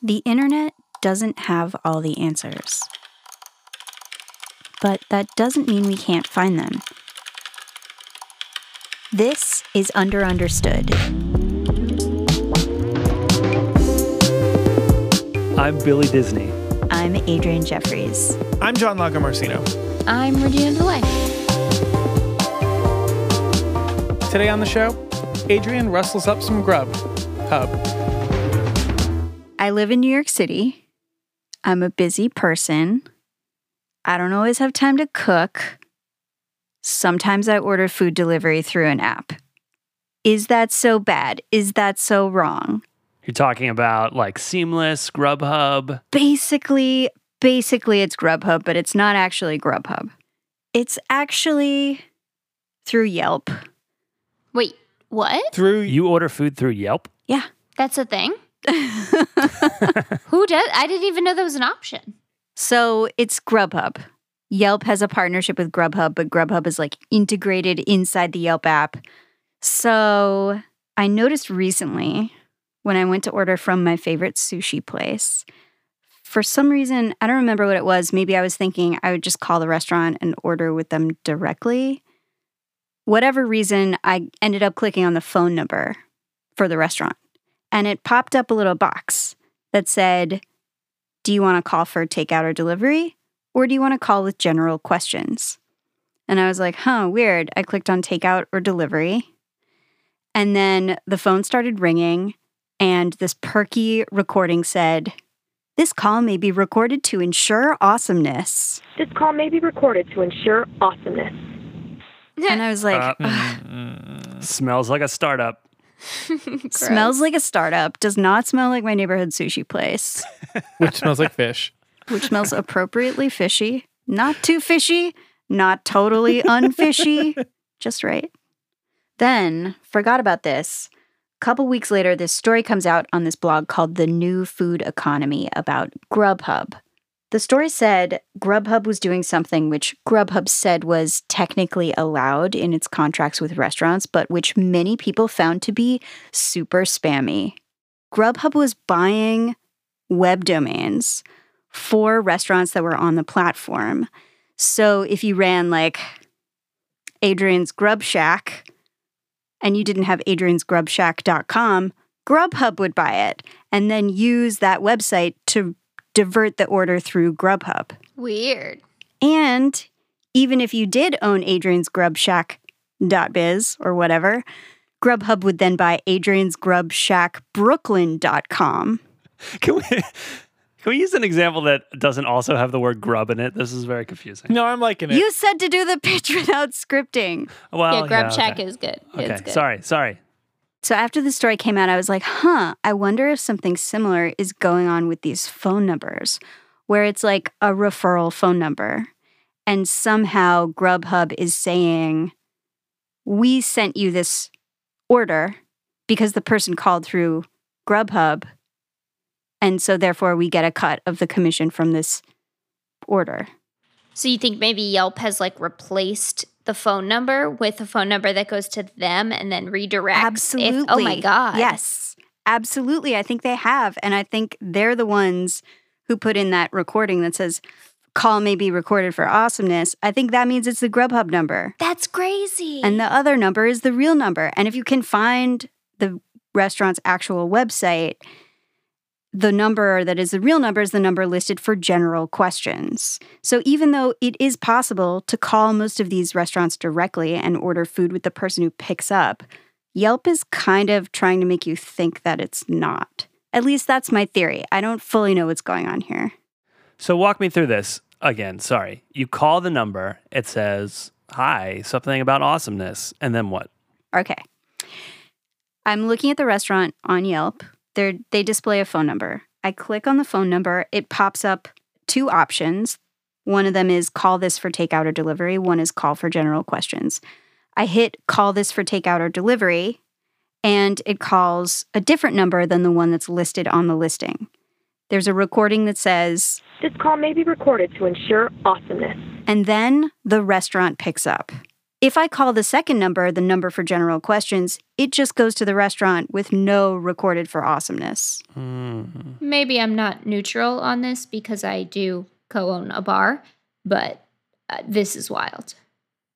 The internet doesn't have all the answers. But that doesn't mean we can't find them. This is Under Understood. I'm Billy Disney. I'm Adrian Jeffries. I'm John Lagomarsino. I'm Regina Delay. Today on the show, Adrian rustles up some grub. Hub. I live in New York City. I'm a busy person. I don't always have time to cook. Sometimes I order food delivery through an app. Is that so bad? Is that so wrong? You're talking about like Seamless, Grubhub. Basically, basically it's Grubhub, but it's not actually Grubhub. It's actually through Yelp. Wait, what? Through You order food through Yelp? Yeah. That's a thing? Who does? I didn't even know that was an option. So it's Grubhub. Yelp has a partnership with Grubhub, but Grubhub is like integrated inside the Yelp app. So I noticed recently when I went to order from my favorite sushi place, for some reason, I don't remember what it was. Maybe I was thinking I would just call the restaurant and order with them directly. Whatever reason, I ended up clicking on the phone number for the restaurant. And it popped up a little box that said, Do you want to call for takeout or delivery? Or do you want to call with general questions? And I was like, Huh, weird. I clicked on takeout or delivery. And then the phone started ringing, and this perky recording said, This call may be recorded to ensure awesomeness. This call may be recorded to ensure awesomeness. And I was like, Uh, "Ugh, Smells like a startup. smells like a startup, does not smell like my neighborhood sushi place, which smells like fish. which smells appropriately fishy. Not too fishy, not totally unfishy, just right. Then, forgot about this. A couple weeks later, this story comes out on this blog called The New Food Economy about Grubhub. The story said Grubhub was doing something which Grubhub said was technically allowed in its contracts with restaurants, but which many people found to be super spammy. Grubhub was buying web domains for restaurants that were on the platform. So if you ran like Adrian's Grub Shack and you didn't have adriansgrubshack.com, Grubhub would buy it and then use that website to divert the order through Grubhub. Weird. And even if you did own Adrian's Grub Shack.biz or whatever, Grubhub would then buy Adrian's Grub Shack Brooklyn.com. Can we can we use an example that doesn't also have the word grub in it? This is very confusing. No, I'm liking it. You said to do the pitch without scripting. Well, yeah, Grub yeah, Shack okay. is good. Okay, It's good. sorry, sorry. So after the story came out, I was like, huh, I wonder if something similar is going on with these phone numbers, where it's like a referral phone number. And somehow Grubhub is saying, we sent you this order because the person called through Grubhub. And so therefore we get a cut of the commission from this order. So you think maybe Yelp has like replaced the phone number with a phone number that goes to them and then redirects? if- Absolutely. oh my god. Yes. Absolutely. I think they have. And I think they're the ones who put in that recording that says, call may be recorded for awesomeness. I think that means it's the Grubhub number. That's crazy. And the other number is the real number. And if you can find the restaurant's actual website, the number that is the real number is the number listed for general questions. So even though it is possible to call most of these restaurants directly and order food with the person who picks up, Yelp is kind of trying to make you think that it's not. At least that's my theory. I don't fully know what's going on here. So walk me through this again. Sorry. You call the number, it says, Hi, something about awesomeness. And then what? Okay. I'm looking at the restaurant on Yelp. They're, they display a phone number. I click on the phone number. It pops up two options. One of them is call this for takeout or delivery, one is call for general questions. I hit call this for takeout or delivery, and it calls a different number than the one that's listed on the listing. There's a recording that says, This call may be recorded to ensure awesomeness. and then the restaurant picks up. If I call the second number, the number for general questions, it just goes to the restaurant with no recorded for awesomeness. Hmm. Maybe I'm not neutral on this because I do co own a bar, but uh, this is wild.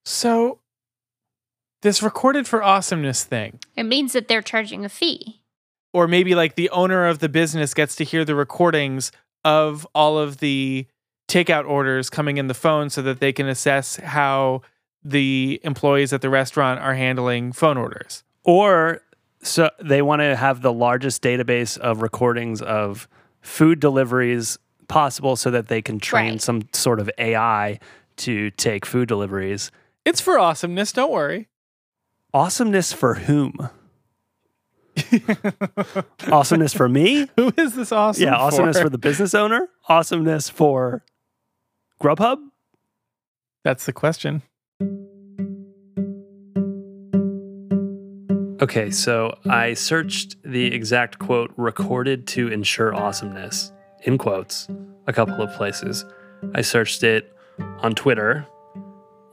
So, this recorded for awesomeness thing, It means that they're charging a fee. or maybe like the owner of the business gets to hear the recordings of all of the takeout orders coming in the phone so that they can assess how the employees at the restaurant are handling phone orders. Or so they want to have the largest database of recordings of food deliveries possible so that they can train Right. some sort of AI to take food deliveries. It's for awesomeness, don't worry. Awesomeness for whom? Awesomeness for me? Who is this awesome? yeah, awesomeness for? for the business owner? Awesomeness for Grubhub? That's the question. Okay, so I searched the exact quote recorded to ensure awesomeness in quotes a couple of places. I searched it on Twitter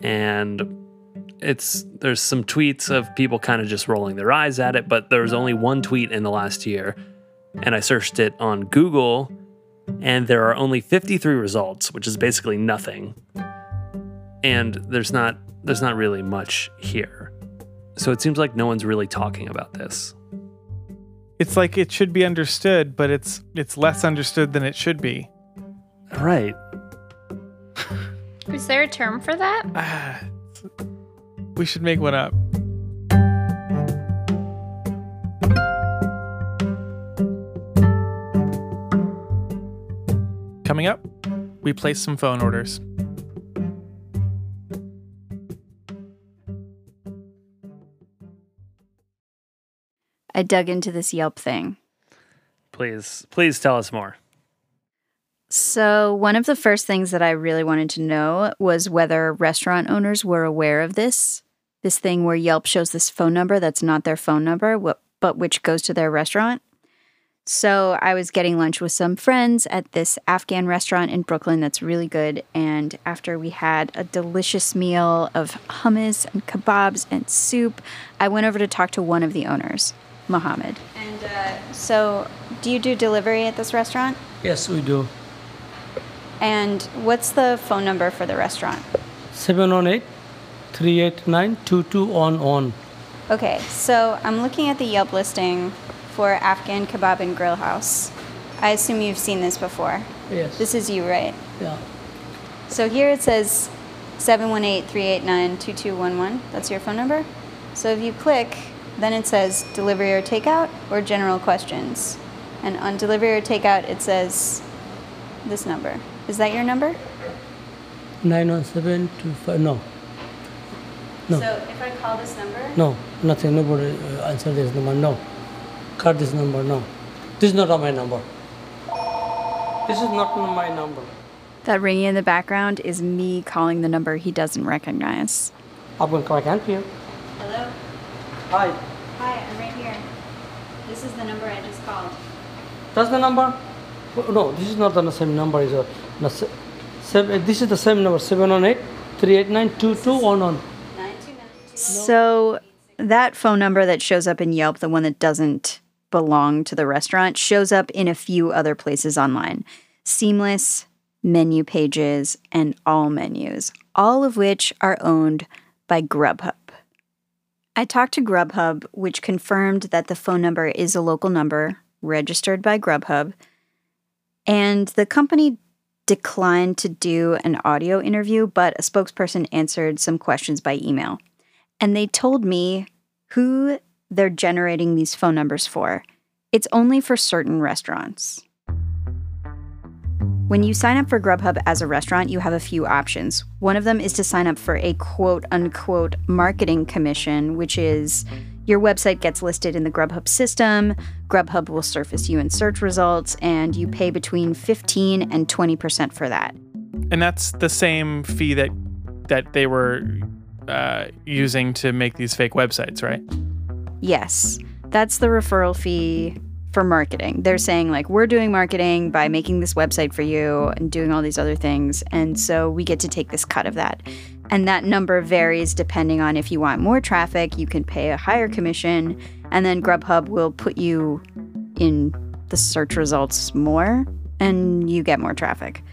and it's there's some tweets of people kind of just rolling their eyes at it, but there was only one tweet in the last year. And I searched it on Google and there are only 53 results, which is basically nothing. And there's not there's not really much here. So it seems like no one's really talking about this. It's like it should be understood, but it's it's less understood than it should be. Right. Is there a term for that? Ah, we should make one up. Coming up, we place some phone orders. I dug into this Yelp thing. Please, please tell us more. So, one of the first things that I really wanted to know was whether restaurant owners were aware of this. This thing where Yelp shows this phone number that's not their phone number, but which goes to their restaurant. So, I was getting lunch with some friends at this Afghan restaurant in Brooklyn that's really good. And after we had a delicious meal of hummus and kebabs and soup, I went over to talk to one of the owners, Mohammed. And uh, so, do you do delivery at this restaurant? Yes, we do. And what's the phone number for the restaurant? 718 389 22 on on. Okay, so I'm looking at the Yelp listing for Afghan Kebab and Grill House. I assume you've seen this before. Yes. This is you, right? yeah. So here it says 718 389 2211. That's your phone number. So if you click, then it says delivery or takeout or general questions. And on delivery or takeout, it says this number. Is that your number? 91725. No, No. So if I call this number, no, nothing. Nobody uh, answer this number. No. Cut this number. No. This is not my number. This is not my number. that ringing in the background is me calling the number he doesn't recognize. I'm going to help you. Hello? Hi. Hi, I'm right here. This is the number I just called. That's the number? No, this is not the same number. Is a, no, se- seven, eh, this is the same number. 718 389 2211. So that phone number that shows up in Yelp, the one that doesn't belong to the restaurant, shows up in a few other places online. Seamless, MenuPages, and Allmenus, all of which are owned by Grubhub. I talked to Grubhub, which confirmed that the phone number is a local number registered by Grubhub, and the company declined to do an audio interview, but a spokesperson answered some questions by email and they told me who they're generating these phone numbers for. It's only for certain restaurants. When you sign up for Grubhub as a restaurant, you have a few options. One of them is to sign up for a quote unquote marketing commission, which is your website gets listed in the Grubhub system, Grubhub will surface you in search results, and you pay between 15 and 20% for that. And that's the same fee that that they were uh, using to make these fake websites, right? Yes, that's the referral fee for marketing. They're saying, like, we're doing marketing by making this website for you and doing all these other things. And so we get to take this cut of that. And that number varies depending on if you want more traffic, you can pay a higher commission, and then Grubhub will put you in the search results more and you get more traffic.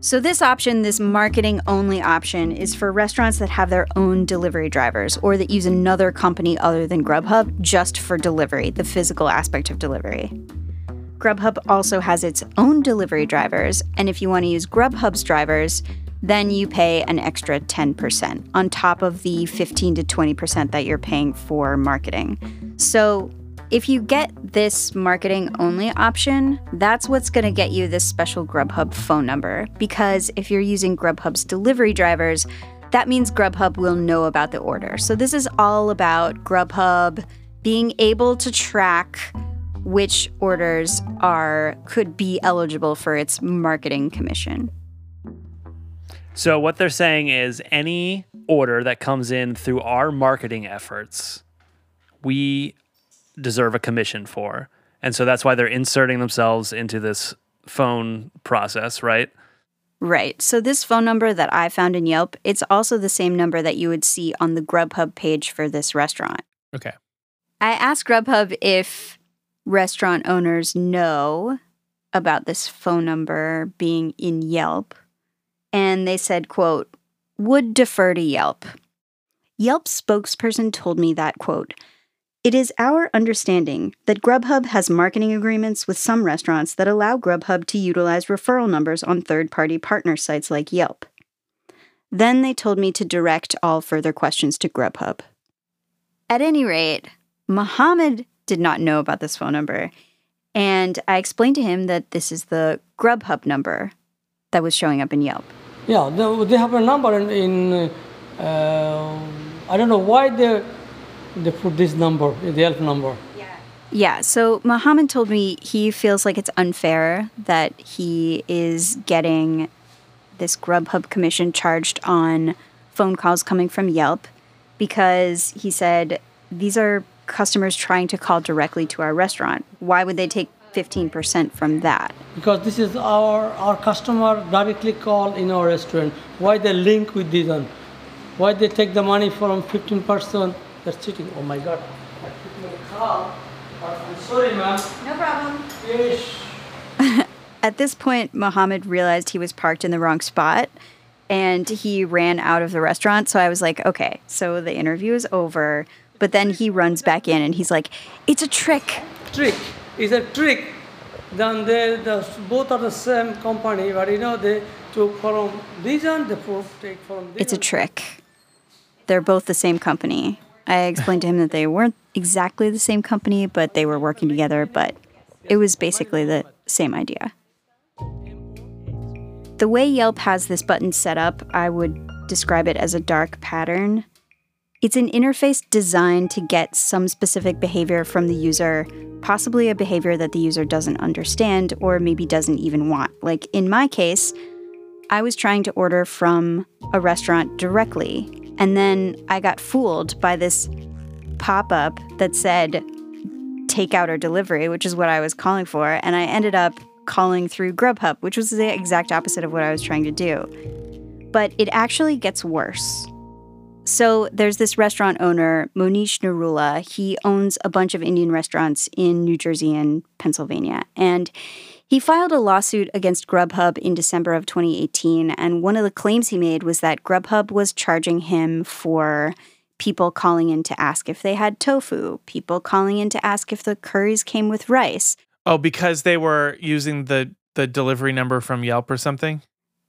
So, this option, this marketing only option, is for restaurants that have their own delivery drivers or that use another company other than Grubhub just for delivery, the physical aspect of delivery. Grubhub also has its own delivery drivers, and if you want to use Grubhub's drivers, then you pay an extra 10% on top of the 15 to 20% that you're paying for marketing. So, if you get this marketing only option, that's what's going to get you this special Grubhub phone number. Because if you're using Grubhub's delivery drivers, that means Grubhub will know about the order. So, this is all about Grubhub being able to track which orders are could be eligible for its marketing commission. So what they're saying is any order that comes in through our marketing efforts, we deserve a commission for. And so that's why they're inserting themselves into this phone process, right? Right. So this phone number that I found in Yelp, it's also the same number that you would see on the Grubhub page for this restaurant. Okay. I asked Grubhub if restaurant owners know about this phone number being in Yelp, and they said, quote, would defer to Yelp. Yelp spokesperson told me that, quote, it is our understanding that Grubhub has marketing agreements with some restaurants that allow Grubhub to utilize referral numbers on third party partner sites like Yelp. Then they told me to direct all further questions to Grubhub. At any rate, Mohammed did not know about this phone number, and I explained to him that this is the Grubhub number that was showing up in Yelp. Yeah, they, have a number in, in uh, I don't know why they they put this number, the Yelp number. Yeah, so Mohammed told me he feels like it's unfair that he is getting this Grubhub commission charged on phone calls coming from Yelp because he said these are customers trying to call directly to our restaurant. Why would they take 15% from that? Because this is our our customer directly call in our restaurant. Why they link with this one? Why they take the money from 15%? That's cheating. Oh my God. I put my car. I'm sorry, ma'am. No problem. Yes. At this point, Mohammed realized he was parked in the wrong spot and he ran out of the restaurant. So I was like, okay, so the interview is over. But then he runs back in and he's like, it's a trick. trick. It's a trick. Then they, the, both are the same company, but you know, they took from this one, they put, take from this It's a trick. They're both the same company. I explained to him that they weren't exactly the same company, but they were working together, but it was basically the same idea. The way Yelp has this button set up, I would describe it as a dark pattern. It's an interface designed to get some specific behavior from the user, possibly a behavior that the user doesn't understand or maybe doesn't even want. Like in my case, I was trying to order from a restaurant directly, and then I got fooled by this pop up that said takeout or delivery, which is what I was calling for, and I ended up calling through Grubhub, which was the exact opposite of what I was trying to do. But it actually gets worse. So there's this restaurant owner, Monish Narula. He owns a bunch of Indian restaurants in New Jersey and Pennsylvania. And he filed a lawsuit against Grubhub in December of 2018. And one of the claims he made was that Grubhub was charging him for people calling in to ask if they had tofu, people calling in to ask if the curries came with rice. Oh, because they were using the the delivery number from Yelp or something.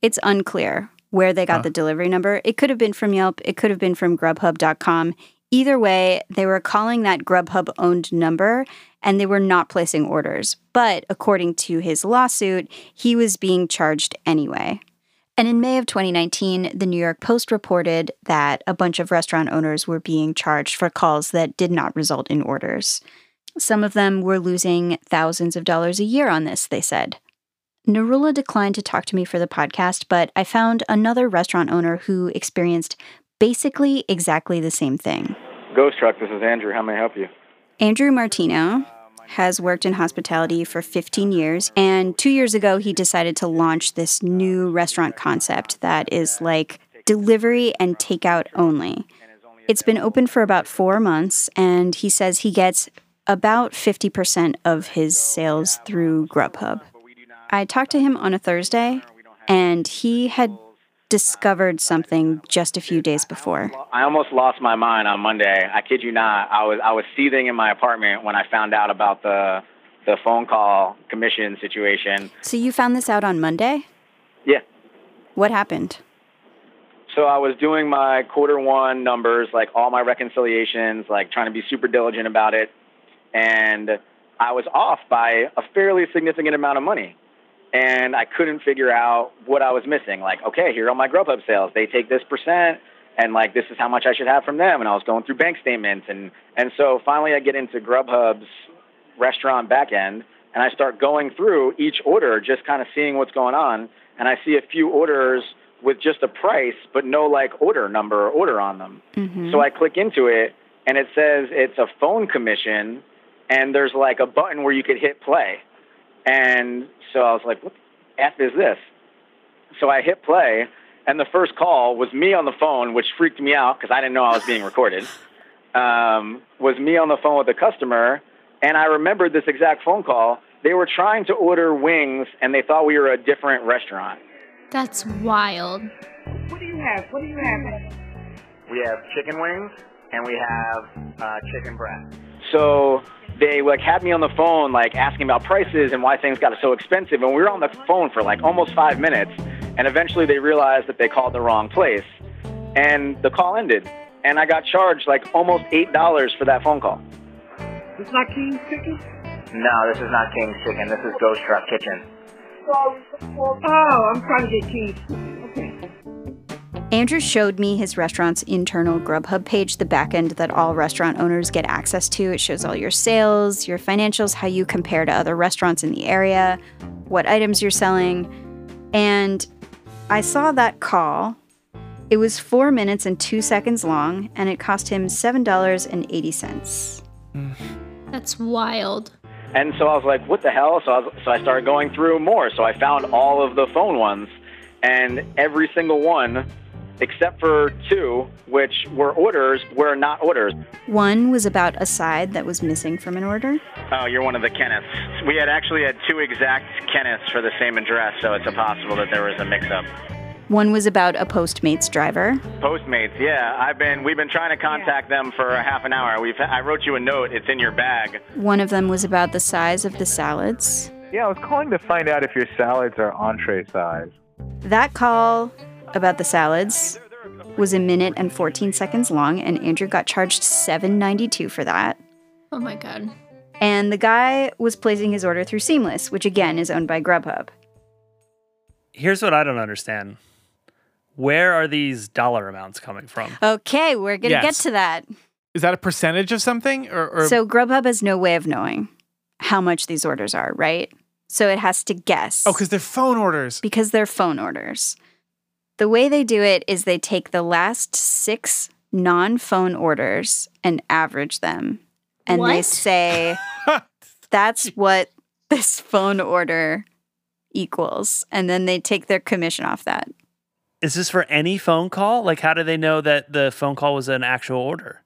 It's unclear where they got the delivery number. It could have been from Yelp, it could have been from Grubhub.com. Either way, they were calling that Grubhub owned number and they were not placing orders. But according to his lawsuit, he was being charged anyway. And in May of 2019, the New York Post reported that a bunch of restaurant owners were being charged for calls that did not result in orders. Some of them were losing thousands of dollars a year on this, they said. Narula declined to talk to me for the podcast, but I found another restaurant owner who experienced basically exactly the same thing. Ghost Truck, this is Andrew. How may I help you? Andrew Martino has worked in hospitality for 15 years, and two years ago, he decided to launch this new restaurant concept that is like delivery and takeout only. It's been open for about four months, and he says he gets about 50% of his sales through Grubhub. I talked to him on a Thursday, and he had discovered something just a few days before. I almost lost my mind on Monday. I kid you not. I was I was seething in my apartment when I found out about the the phone call commission situation. So you found this out on Monday? Yeah. What happened? So I was doing my quarter one numbers, like all my reconciliations, like trying to be super diligent about it, and I was off by a fairly significant amount of money. And I couldn't figure out what I was missing. Like, okay, here are my Grubhub sales. They take this percent, and like this is how much I should have from them. And I was going through bank statements, and and so finally I get into Grubhub's restaurant backend, and I start going through each order, just kind of seeing what's going on. And I see a few orders with just a price, but no like order number or order on them. Mm-hmm. So I click into it, and it says it's a phone commission, and there's like a button where you could hit play. And so I was like, what the F is this? So I hit play, and the first call was me on the phone, which freaked me out because I didn't know I was being recorded. Um, was me on the phone with the customer, and I remembered this exact phone call. They were trying to order wings, and they thought we were a different restaurant. That's wild. What do you have? What do you have? We have chicken wings, and we have uh, chicken breast. So they like had me on the phone, like asking about prices and why things got so expensive, and we were on the phone for like almost five minutes, and eventually they realized that they called the wrong place, and the call ended, and I got charged like almost eight dollars for that phone call. It's not King's Chicken? No, this is not King's Chicken. This is Ghost Truck Kitchen. Oh, I'm trying to get King's. Okay. Andrew showed me his restaurant's internal Grubhub page, the backend that all restaurant owners get access to. It shows all your sales, your financials, how you compare to other restaurants in the area, what items you're selling. And I saw that call. It was four minutes and two seconds long, and it cost him $7.80. That's wild. And so I was like, what the hell? So I, was, so I started going through more. So I found all of the phone ones, and every single one, except for two, which were orders, were not orders. One was about a side that was missing from an order. Oh, you're one of the Kenneths. We had actually had two exact Kenneths for the same address, so it's impossible that there was a mix-up. One was about a Postmates driver. Postmates, yeah. I've been we've been trying to contact them for a half an hour. We've I wrote you a note. It's in your bag. One of them was about the size of the salads. Yeah, I was calling to find out if your salads are entree size. That call about the salads was a minute and 14 seconds long, and Andrew got charged $7.92 for that. Oh my god. And the guy was placing his order through Seamless, which again is owned by Grubhub. Here's what I don't understand. Where are these dollar amounts coming from? Okay, we're going to Yes. get to that. Is that a percentage of something? Or, or So Grubhub has no way of knowing how much these orders are, right? So it has to guess. oh, because they're phone orders. because they're phone orders. The way they do it is they take the last six non phone orders and average them. And they say that's what this phone order equals. And then they take their commission off that. Is this for any phone call? Like, how do they know that the phone call was an actual order?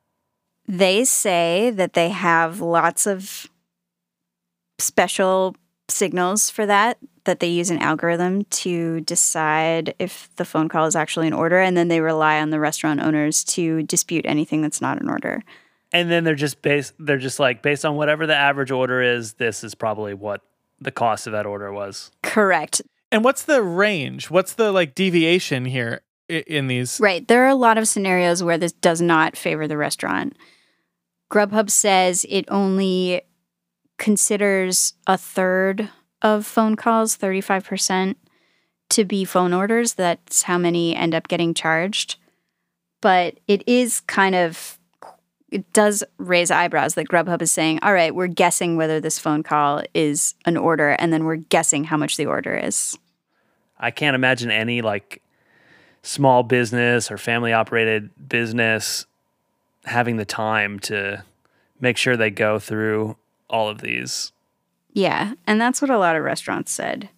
They say that they have lots of special signals for that, that they use an algorithm to decide if the phone call is actually an order. And then they rely on the restaurant owners to dispute anything that's not an order. And then they're just based. They're just like based on whatever the average order is. This is probably what the cost of that order was. Correct. And what's the range? What's the like deviation here in these? Right. There are a lot of scenarios where this does not favor the restaurant. Grubhub says it only considers a third of phone calls, 35%, to be phone orders. That's how many end up getting charged. But it is kind of, it does raise eyebrows that Grubhub is saying, all right, we're guessing whether this phone call is an order, and then we're guessing how much the order is. I can't imagine any like small business or family operated business having the time to make sure they go through all of these. Yeah, and that's what a lot of restaurants said.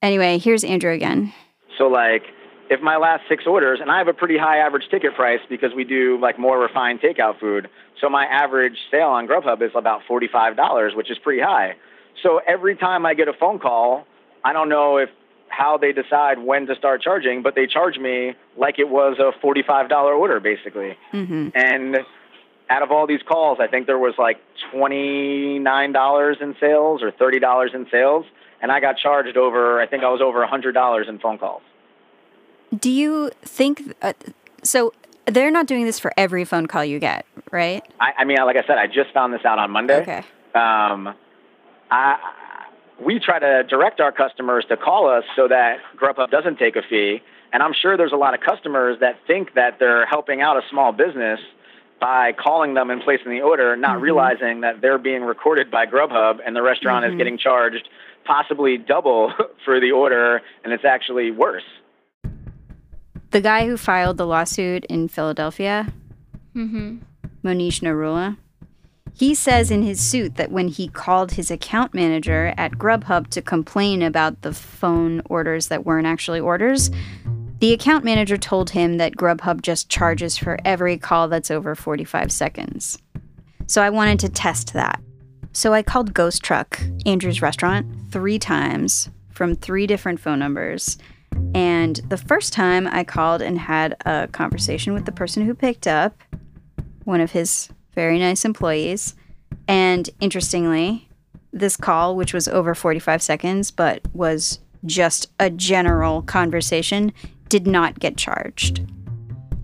Anyway, here's Andrew again. So like if my last six orders, and I have a pretty high average ticket price because we do like more refined takeout food. So my average sale on Grubhub is about $45, which is pretty high. So every time I get a phone call, I don't know if how they decide when to start charging, but they charge me like it was a $45 order basically. Mm-hmm. And out of all these calls, I think there was like $29 in sales or $30 in sales. And I got charged over, I think I was over $100 in phone calls. Do you think uh, so? They're not doing this for every phone call you get, right? I, I mean, like I said, I just found this out on Monday. Okay. Um, I, we try to direct our customers to call us so that Grubhub doesn't take a fee. And I'm sure there's a lot of customers that think that they're helping out a small business by calling them and placing the order, not Mm-hmm. realizing that they're being recorded by Grubhub and the restaurant Mhm. is getting charged possibly double for the order, and it's actually worse. The guy who filed the lawsuit in Philadelphia, Mm-hmm. Monish Narula, he says in his suit that when he called his account manager at Grubhub to complain about the phone orders that weren't actually orders, the account manager told him that Grubhub just charges for every call that's over 45 seconds. So I wanted to test that. So I called Ghost Truck, Andrew's restaurant, three times from three different phone numbers. And the first time I called and had a conversation with the person who picked up, one of his very nice employees. And interestingly, this call, which was over 45 seconds but was just a general conversation, did not get charged.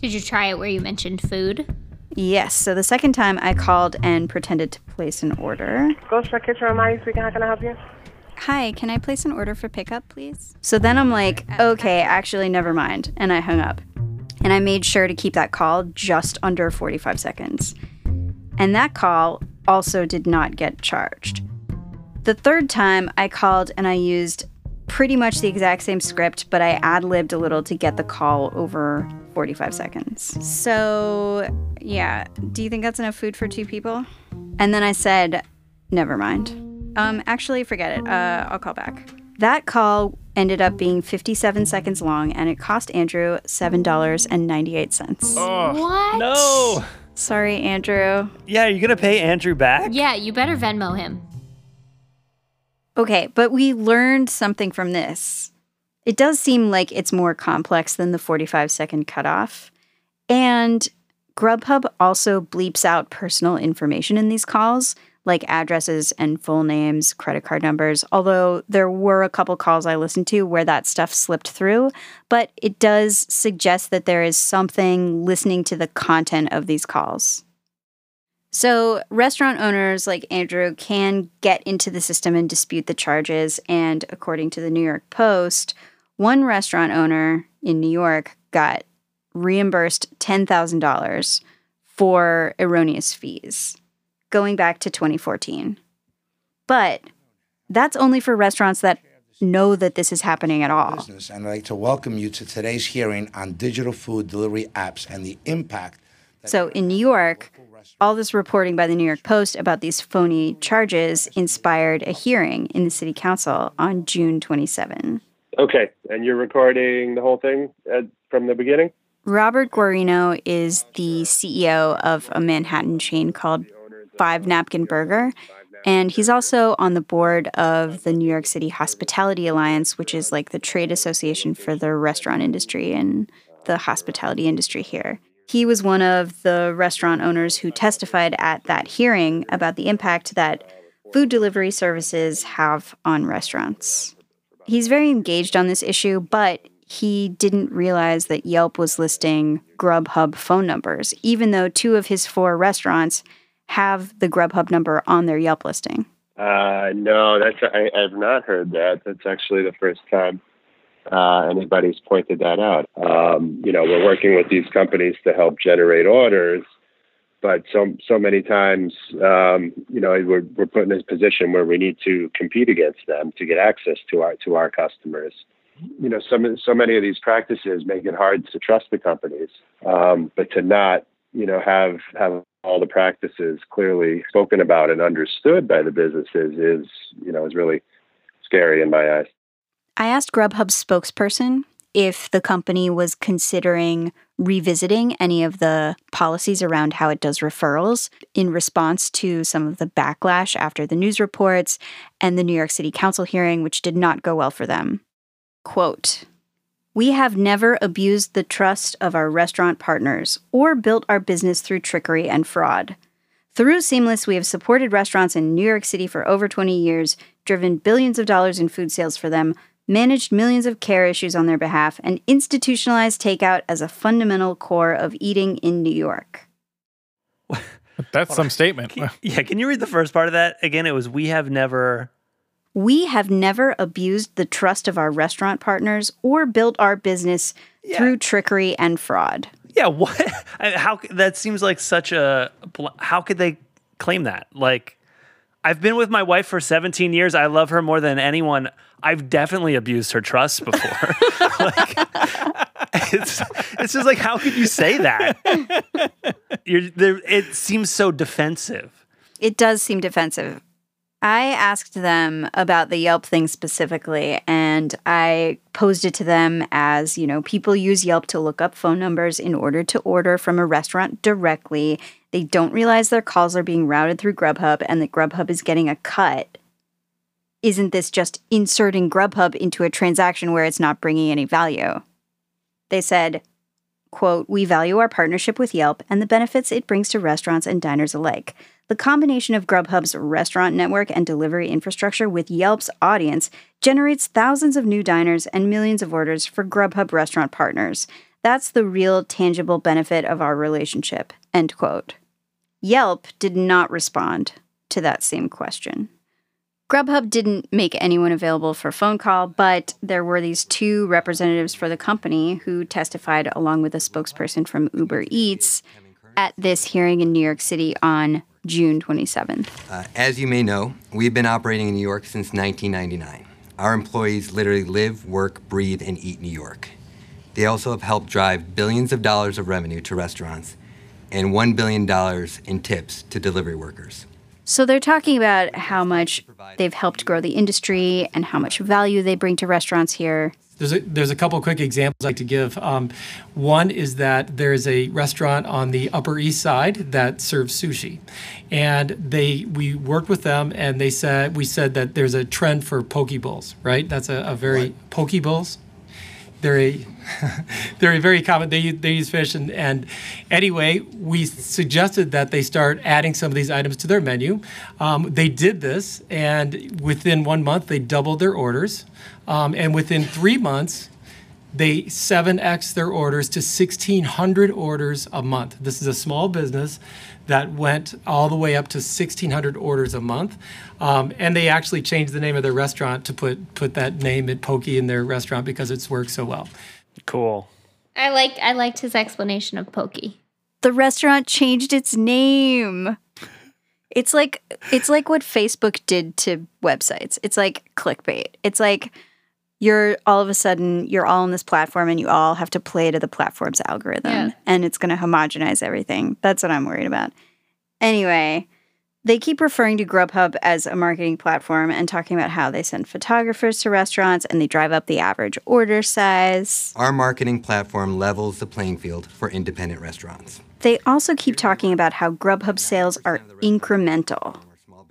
Did you try it where you mentioned food? Yes, so the second time I called and pretended to place an order. Ghost Truck Kitchen, Amaya speaking. How can I help you? Hi, can I place an order for pickup, please? So then I'm like, okay, actually, never mind. And I hung up. And I made sure to keep that call just under 45 seconds. And that call also did not get charged. The third time I called and I used pretty much the exact same script, but I ad libbed a little to get the call over 45 seconds. So, yeah, do you think that's enough food for two people? And then I said, never mind. Um, actually, forget it. Uh, I'll call back. That call ended up being 57 seconds long and it cost Andrew $7.98. What? No. Sorry, Andrew. Yeah, you're gonna pay Andrew back? Yeah, you better Venmo him. Okay, but we learned something from this. It does seem like it's more complex than the 45 second cutoff. And Grubhub also bleeps out personal information in these calls, like addresses and full names, credit card numbers, although there were a couple calls I listened to where that stuff slipped through. But it does suggest that there is something listening to the content of these calls. So, restaurant owners like Andrew can get into the system and dispute the charges. And according to the New York Post, one restaurant owner in New York got reimbursed $10,000 for erroneous fees going back to 2014. But that's only for restaurants that know that this is happening at all. business, and I'd like to welcome you to today's hearing on digital food delivery apps and the impact. So in New York, all this reporting by the New York Post about these phony charges inspired a hearing in the city council on June 27. Okay, and you're recording the whole thing at, from the beginning? Robert Guarino is the CEO of a Manhattan chain called Five Napkin Burger. And he's also on the board of the New York City Hospitality Alliance, which is like the trade association for the restaurant industry and the hospitality industry here. He was one of the restaurant owners who testified at that hearing about the impact that food delivery services have on restaurants. He's very engaged on this issue, but he didn't realize that Yelp was listing Grubhub phone numbers, even though two of his four restaurants have the Grubhub number on their Yelp listing. Uh, no, that's I, I've not heard that. That's actually the first time uh, anybody's pointed that out. Um, you know, we're working with these companies to help generate orders, but so so many times, um, you know, we're we're put in this position where we need to compete against them to get access to our to our customers. You know, some so many of these practices make it hard to trust the companies, um, but to not, you know, have have all the practices clearly spoken about and understood by the businesses is, you know, is really scary in my eyes. I asked Grubhub's spokesperson, if the company was considering revisiting any of the policies around how it does referrals in response to some of the backlash after the news reports and the New York City Council hearing, which did not go well for them. Quote We have never abused the trust of our restaurant partners or built our business through trickery and fraud. Through Seamless, we have supported restaurants in New York City for over 20 years, driven billions of dollars in food sales for them, managed millions of care issues on their behalf, and institutionalized takeout as a fundamental core of eating in New York. That's some statement. Yeah, can you read the first part of that again? It was we have never. We have never abused the trust of our restaurant partners or built our business through trickery and fraud. Yeah, what? How that seems like such a. How could they claim that? Like, I've been with my wife for 17 years. I love her more than anyone. I've definitely abused her trust before. like, it's it's just like, how could you say that? It seems so defensive. It does seem defensive. I asked them about the Yelp thing specifically, and I posed it to them as you know, people use Yelp to look up phone numbers in order to order from a restaurant directly. They don't realize their calls are being routed through Grubhub and that Grubhub is getting a cut. Isn't this just inserting Grubhub into a transaction where it's not bringing any value? They said, quote, We value our partnership with Yelp and the benefits it brings to restaurants and diners alike. The combination of Grubhub's restaurant network and delivery infrastructure with Yelp's audience generates thousands of new diners and millions of orders for Grubhub restaurant partners. That's the real tangible benefit of our relationship. End quote. Yelp did not respond to that same question. Grubhub didn't make anyone available for phone call, but there were these two representatives for the company who testified along with a spokesperson from Uber Eats at this hearing in New York City on June 27th. Uh, as you may know, we've been operating in New York since 1999. Our employees literally live, work, breathe, and eat New York. They also have helped drive billions of dollars of revenue to restaurants and $1 billion in tips to delivery workers. So they're talking about how much they've helped grow the industry and how much value they bring to restaurants here. There's a, there's a couple quick examples I'd like to give. Um, one is that there's a restaurant on the Upper East Side that serves sushi, and they we worked with them and they said we said that there's a trend for poke bowls, right? That's a, a very poke bowls. They're a they're a very common. They they use fish and and anyway, we suggested that they start adding some of these items to their menu. Um, they did this, and within one month, they doubled their orders, um, and within three months. They 7x their orders to 1,600 orders a month. This is a small business that went all the way up to 1,600 orders a month. Um, and they actually changed the name of their restaurant to put, put that name at Pokey in their restaurant because it's worked so well. Cool. I liked I liked his explanation of pokey. The restaurant changed its name. It's like it's like what Facebook did to websites. It's like clickbait. It's like you're all of a sudden you're all on this platform and you all have to play to the platform's algorithm Yeah. and it's going to homogenize everything. That's what I'm worried about. Anyway, they keep referring to Grubhub as a marketing platform and talking about how they send photographers to restaurants and they drive up the average order size. Our marketing platform levels the playing field for independent restaurants. They also keep talking about how Grubhub sales are incremental.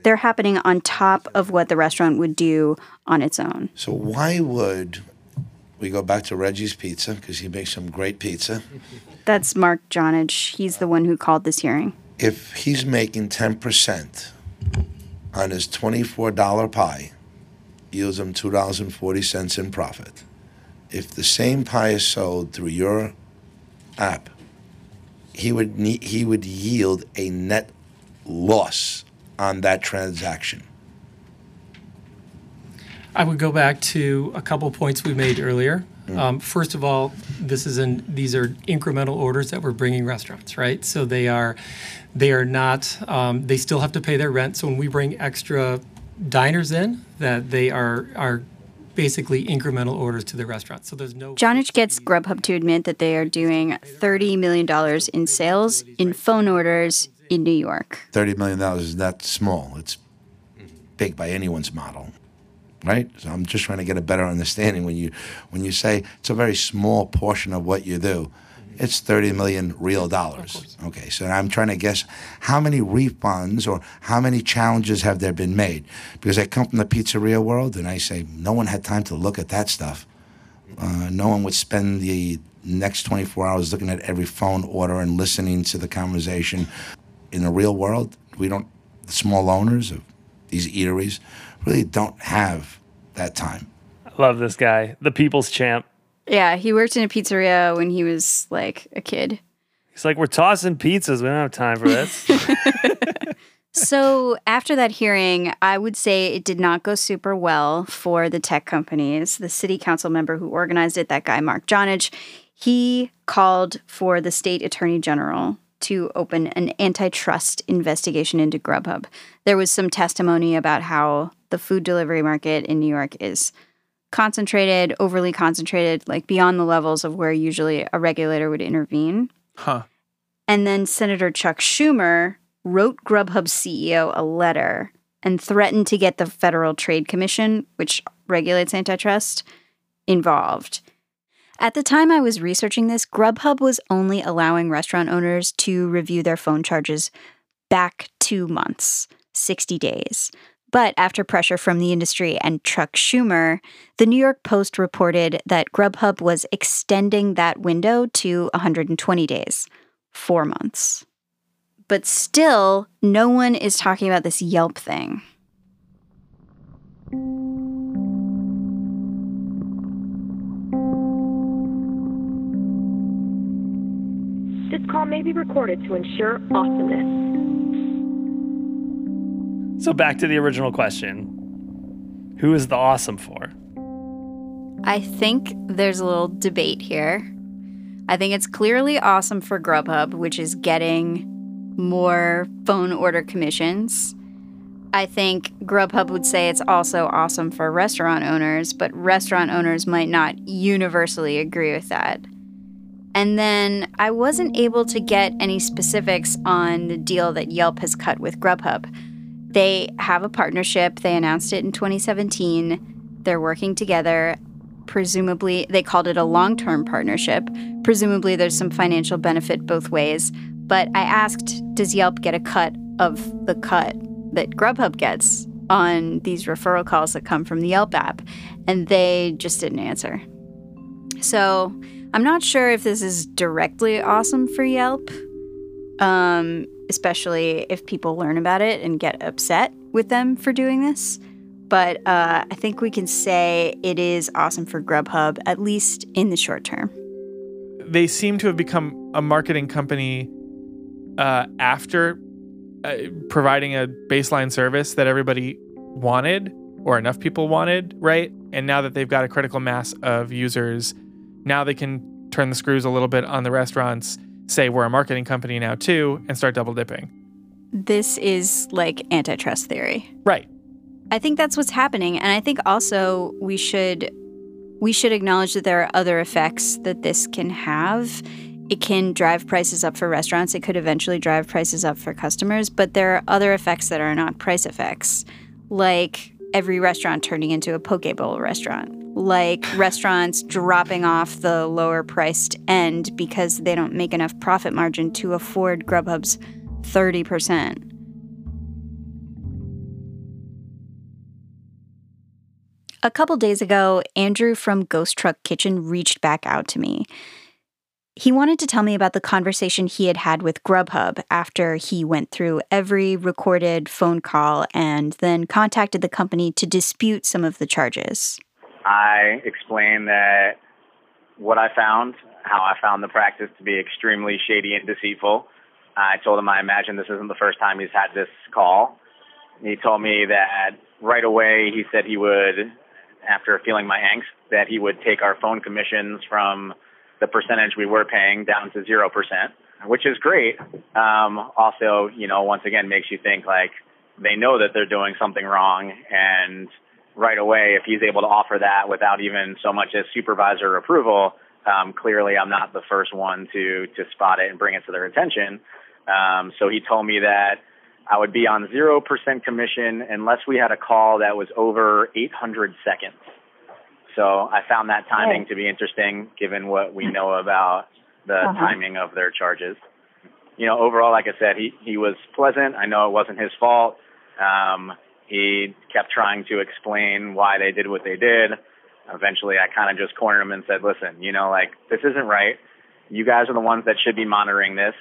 They're happening on top of what the restaurant would do on its own. So why would we go back to Reggie's Pizza because he makes some great pizza? That's Mark Gjonaj. He's the one who called this hearing. If he's making ten percent on his twenty-four dollar pie, yields him two dollars and forty cents in profit. If the same pie is sold through your app, he would need, he would yield a net loss on that transaction. I would go back to a couple points we made earlier. Um, first of all, this is in these are incremental orders that we're bringing restaurants, right? So they are, they are not. Um, they still have to pay their rent. So when we bring extra diners in, that they are are basically incremental orders to the restaurant. So there's no Gjonaj gets Grubhub to admit that they are doing $30 million in sales in phone orders in New York. Thirty million dollars is not small. It's big by anyone's model. Right? So I'm just trying to get a better understanding when you when you say it's a very small portion of what you do. It's 30 million real dollars. Okay, so I'm trying to guess how many refunds or how many challenges have there been made? Because I come from the pizzeria world and I say no one had time to look at that stuff. Uh, no one would spend the next 24 hours looking at every phone order and listening to the conversation. In the real world, we don't, the small owners of these eateries really don't have that time. I love this guy, the people's champ. Yeah, he worked in a pizzeria when he was like a kid. He's like, we're tossing pizzas. We don't have time for this. so after that hearing, I would say it did not go super well for the tech companies. The city council member who organized it, that guy Mark Gjonaj, he called for the state attorney general to open an antitrust investigation into Grubhub. There was some testimony about how the food delivery market in New York is concentrated, overly concentrated, like beyond the levels of where usually a regulator would intervene. Huh. And then Senator Chuck Schumer wrote Grubhub's CEO a letter and threatened to get the Federal Trade Commission, which regulates antitrust, involved. At the time I was researching this, Grubhub was only allowing restaurant owners to review their phone charges back two months, 60 days. But after pressure from the industry and Chuck Schumer, the New York Post reported that Grubhub was extending that window to 120 days, four months. But still, no one is talking about this Yelp thing. This call may be recorded to ensure awesomeness. So back to the original question. Who is the awesome for? I think there's a little debate here. I think it's clearly awesome for Grubhub, which is getting more phone order commissions. I think Grubhub would say it's also awesome for restaurant owners, but restaurant owners might not universally agree with that. And then I wasn't able to get any specifics on the deal that Yelp has cut with Grubhub. They have a partnership. They announced it in 2017. They're working together. Presumably, they called it a long term partnership. Presumably, there's some financial benefit both ways. But I asked, does Yelp get a cut of the cut that Grubhub gets on these referral calls that come from the Yelp app? And they just didn't answer. So I'm not sure if this is directly awesome for Yelp. Um, especially if people learn about it and get upset with them for doing this. But uh, I think we can say it is awesome for Grubhub, at least in the short term. They seem to have become a marketing company uh, after uh, providing a baseline service that everybody wanted or enough people wanted, right? And now that they've got a critical mass of users, now they can turn the screws a little bit on the restaurants say we're a marketing company now too and start double dipping. This is like antitrust theory. Right. I think that's what's happening and I think also we should we should acknowledge that there are other effects that this can have. It can drive prices up for restaurants. It could eventually drive prices up for customers, but there are other effects that are not price effects, like every restaurant turning into a poke bowl restaurant like restaurants dropping off the lower priced end because they don't make enough profit margin to afford Grubhub's 30%. A couple days ago, Andrew from Ghost Truck Kitchen reached back out to me. He wanted to tell me about the conversation he had had with Grubhub after he went through every recorded phone call and then contacted the company to dispute some of the charges. I explained that what I found, how I found the practice to be extremely shady and deceitful. I told him I imagine this isn't the first time he's had this call. He told me that right away he said he would, after feeling my angst, that he would take our phone commissions from the percentage we were paying down to 0%, which is great. Um, also, you know, once again makes you think like they know that they're doing something wrong and right away if he's able to offer that without even so much as supervisor approval. Um, clearly, I'm not the first one to to spot it and bring it to their attention. Um, so he told me that I would be on 0% commission unless we had a call that was over 800 seconds. So I found that timing to be interesting given what we know about the Uh-huh. timing of their charges. You know, overall, like I said, he, he was pleasant. I know it wasn't his fault. Um, he kept trying to explain why they did what they did. Eventually, I kind of just cornered him and said, listen, you know, like, this isn't right. You guys are the ones that should be monitoring this.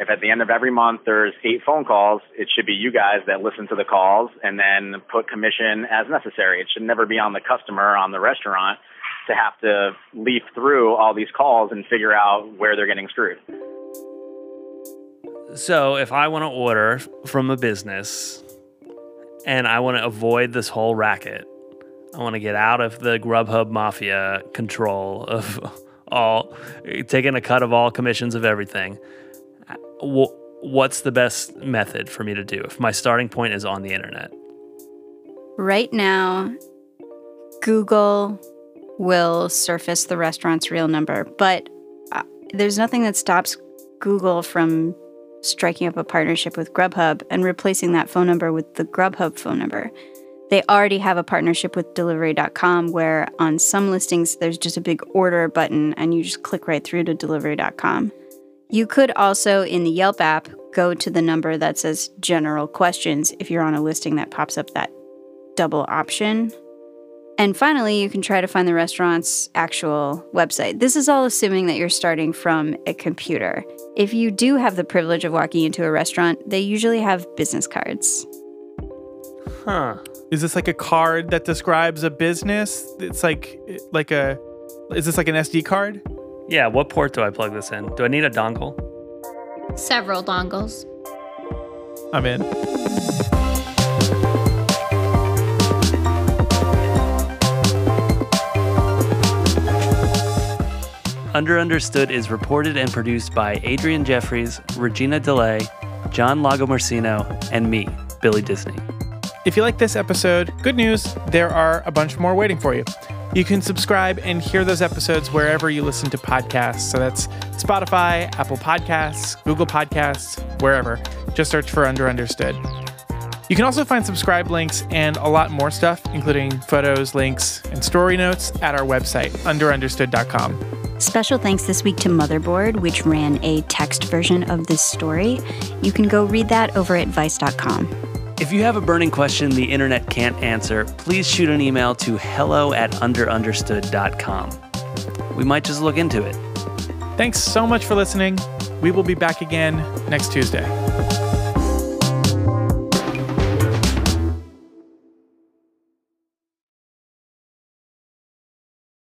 If at the end of every month there's eight phone calls, it should be you guys that listen to the calls and then put commission as necessary. It should never be on the customer, on the restaurant to have to leaf through all these calls and figure out where they're getting screwed. So if I want to order from a business and I want to avoid this whole racket, I want to get out of the Grubhub mafia control of all taking a cut of all commissions of everything. What's the best method for me to do if my starting point is on the internet? Right now, Google will surface the restaurant's real number, but uh, there's nothing that stops Google from striking up a partnership with Grubhub and replacing that phone number with the Grubhub phone number. They already have a partnership with delivery.com where on some listings there's just a big order button and you just click right through to delivery.com. You could also, in the Yelp app, go to the number that says general questions if you're on a listing that pops up that double option. And finally, you can try to find the restaurant's actual website. This is all assuming that you're starting from a computer. If you do have the privilege of walking into a restaurant, they usually have business cards. Huh. Is this like a card that describes a business? It's like like a is this like an SD card? Yeah, what port do I plug this in? Do I need a dongle? Several dongles. I'm in. Under Understood is reported and produced by Adrianne Jeffries, Regina DeLay, John Lagomarsino, and me, Billy Disney. If you like this episode, good news, there are a bunch more waiting for you. You can subscribe and hear those episodes wherever you listen to podcasts. So that's Spotify, Apple Podcasts, Google Podcasts, wherever. Just search for Under Understood. You can also find subscribe links and a lot more stuff, including photos, links, and story notes at our website, underunderstood.com. Special thanks this week to Motherboard, which ran a text version of this story. You can go read that over at vice.com. If you have a burning question the internet can't answer, please shoot an email to hello at underunderstood.com. We might just look into it. Thanks so much for listening. We will be back again next Tuesday.